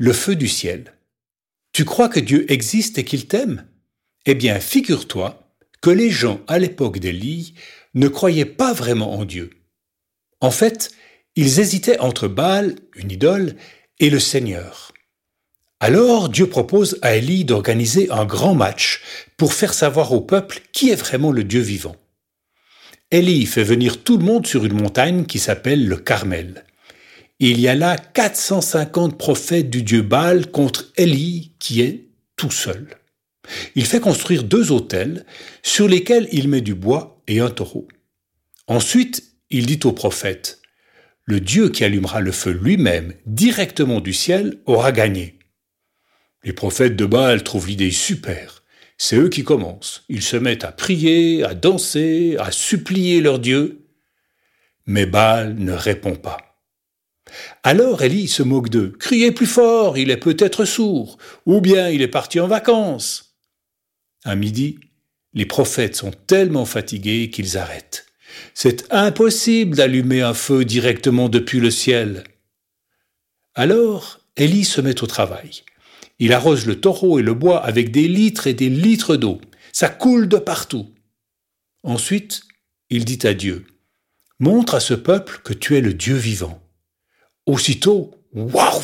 le feu du ciel. Tu crois que Dieu existe et qu'il t'aime? Eh bien, figure-toi que les gens à l'époque d'Élie ne croyaient pas vraiment en Dieu. En fait, ils hésitaient entre Baal, une idole, et le Seigneur. Alors Dieu propose à Élie d'organiser un grand match pour faire savoir au peuple qui est vraiment le Dieu vivant. Élie fait venir tout le monde sur une montagne qui s'appelle le Carmel. Il y a là 450 prophètes du Dieu Baal contre Élie qui est tout seul. Il fait construire deux autels sur lesquels il met du bois et un taureau. Ensuite, il dit aux prophètes, Le Dieu qui allumera le feu lui-même directement du ciel aura gagné. Les prophètes de Baal trouvent l'idée super. C'est eux qui commencent. Ils se mettent à prier, à danser, à supplier leur Dieu. Mais Baal ne répond pas. Alors Élie se moque d'eux. Criez plus fort, il est peut-être sourd, ou bien il est parti en vacances. À midi, les prophètes sont tellement fatigués qu'ils arrêtent. C'est impossible d'allumer un feu directement depuis le ciel. Alors, Élie se met au travail. Il arrose le taureau et le bois avec des litres et des litres d'eau. Ça coule de partout. Ensuite, il dit à Dieu, Montre à ce peuple que tu es le Dieu vivant. Aussitôt, waouh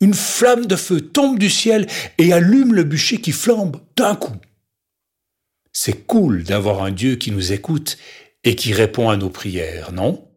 Une flamme de feu tombe du ciel et allume le bûcher qui flambe d'un coup. C'est cool d'avoir un Dieu qui nous écoute et qui répond à nos prières, non?